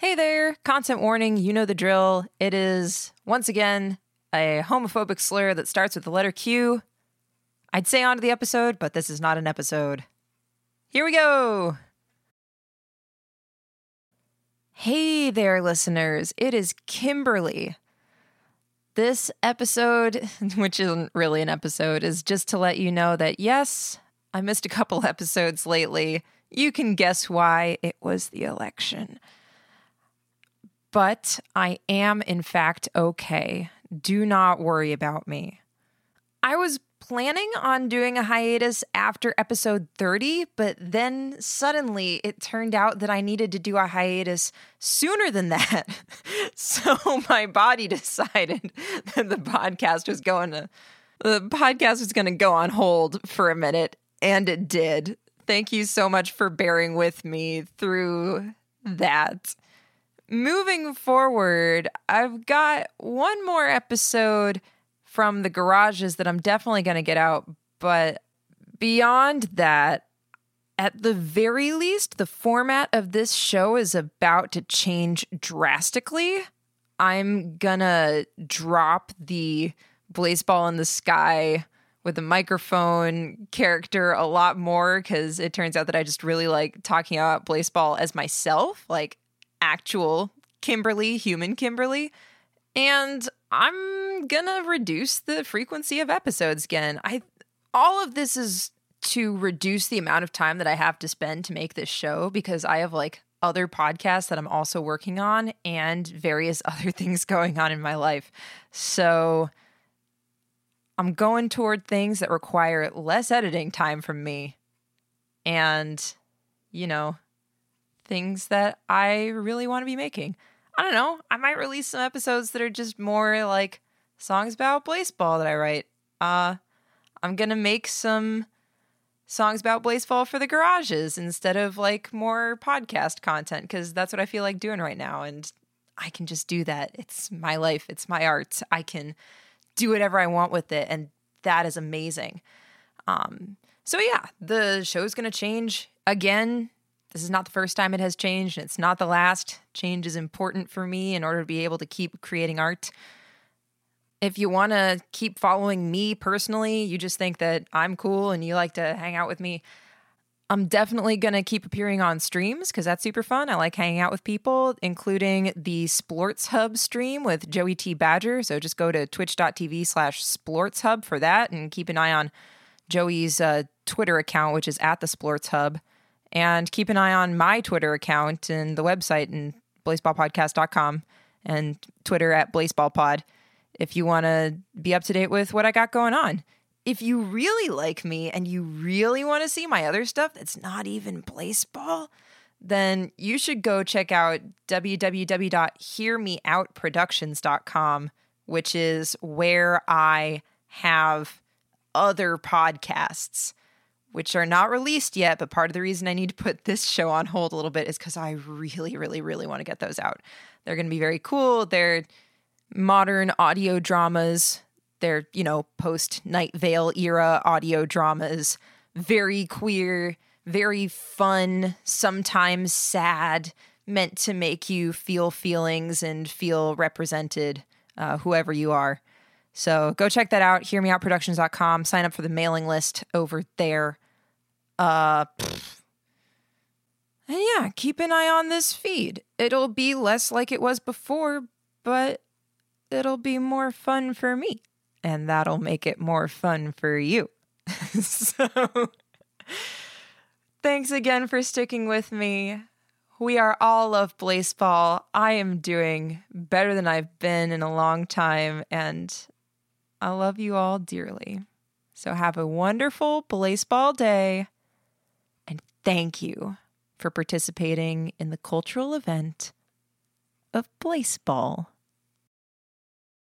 Hey there, content warning, you know the drill. It is, once again, a homophobic slur that starts with the letter Q. I'd say on to the episode, but this is not an episode. Here we go. Hey there, listeners. It is Kimberly. This episode, which isn't really an episode, is just to let you know that yes, I missed a couple episodes lately. You can guess why it was the election. But I am, in fact, okay. Do not worry about me. I was planning on doing a hiatus after episode 30, but then suddenly it turned out that I needed to do a hiatus sooner than that. so my body decided that the podcast was going to the podcast was going to go on hold for a minute and it did. Thank you so much for bearing with me through that. Moving forward, I've got one more episode from the garages that I'm definitely going to get out. But beyond that, at the very least, the format of this show is about to change drastically. I'm gonna drop the Blaseball in the Sky with a microphone character a lot more because it turns out that I just really like talking about Blaseball as myself, like actual Kimberly, human Kimberly. And I'm gonna reduce the frequency of episodes again. I all of this is to reduce the amount of time that I have to spend to make this show because I have like other podcasts that I'm also working on and various other things going on in my life. So I'm going toward things that require less editing time from me and, you know, things that I really want to be making. I don't know. I might release some episodes that are just more like songs about Blaseball that I write. Uh, I'm gonna make some songs about Blaseball for the garages instead of like more podcast content because that's what I feel like doing right now, and I can just do that. It's my life. It's my art. I can do whatever I want with it, and that is amazing. Um, so yeah, the show's gonna change again this is not the first time it has changed, and it's not the last. Change is important for me in order to be able to keep creating art. If you want to keep following me personally, you just think that I'm cool and you like to hang out with me, I'm definitely going to keep appearing on streams because that's super fun. I like hanging out with people, including the Splorts Hub stream with Joey T. Badger. So just go to twitch.tv slash Splorts Hub for that and keep an eye on Joey's uh, Twitter account, which is at the Splorts Hub. And keep an eye on my Twitter account and the website and blaseballpodcast.com and Twitter at blaseballpod if you want to be up to date with what I got going on. If you really like me and you really want to see my other stuff that's not even Blaseball, then you should go check out www.hearmeoutproductions.com, which is where I have other podcasts which are not released yet. But part of the reason I need to put this show on hold a little bit is because I really, really, really want to get those out. They're going to be very cool. They're modern audio dramas. They're, you know, post Night Vale era audio dramas. Very queer, very fun, sometimes sad, meant to make you feel feelings and feel represented, uh, whoever you are. So go check that out, hearmeoutproductions.com. Sign up for the mailing list over there. Uh, and yeah, keep an eye on this feed. It'll be less like it was before, but it'll be more fun for me. And that'll make it more fun for you. so, thanks again for sticking with me. We are all of Blaseball. I am doing better than I've been in a long time, and I love you all dearly. So have a wonderful Blaseball day, and thank you for participating in the cultural event of Blaseball.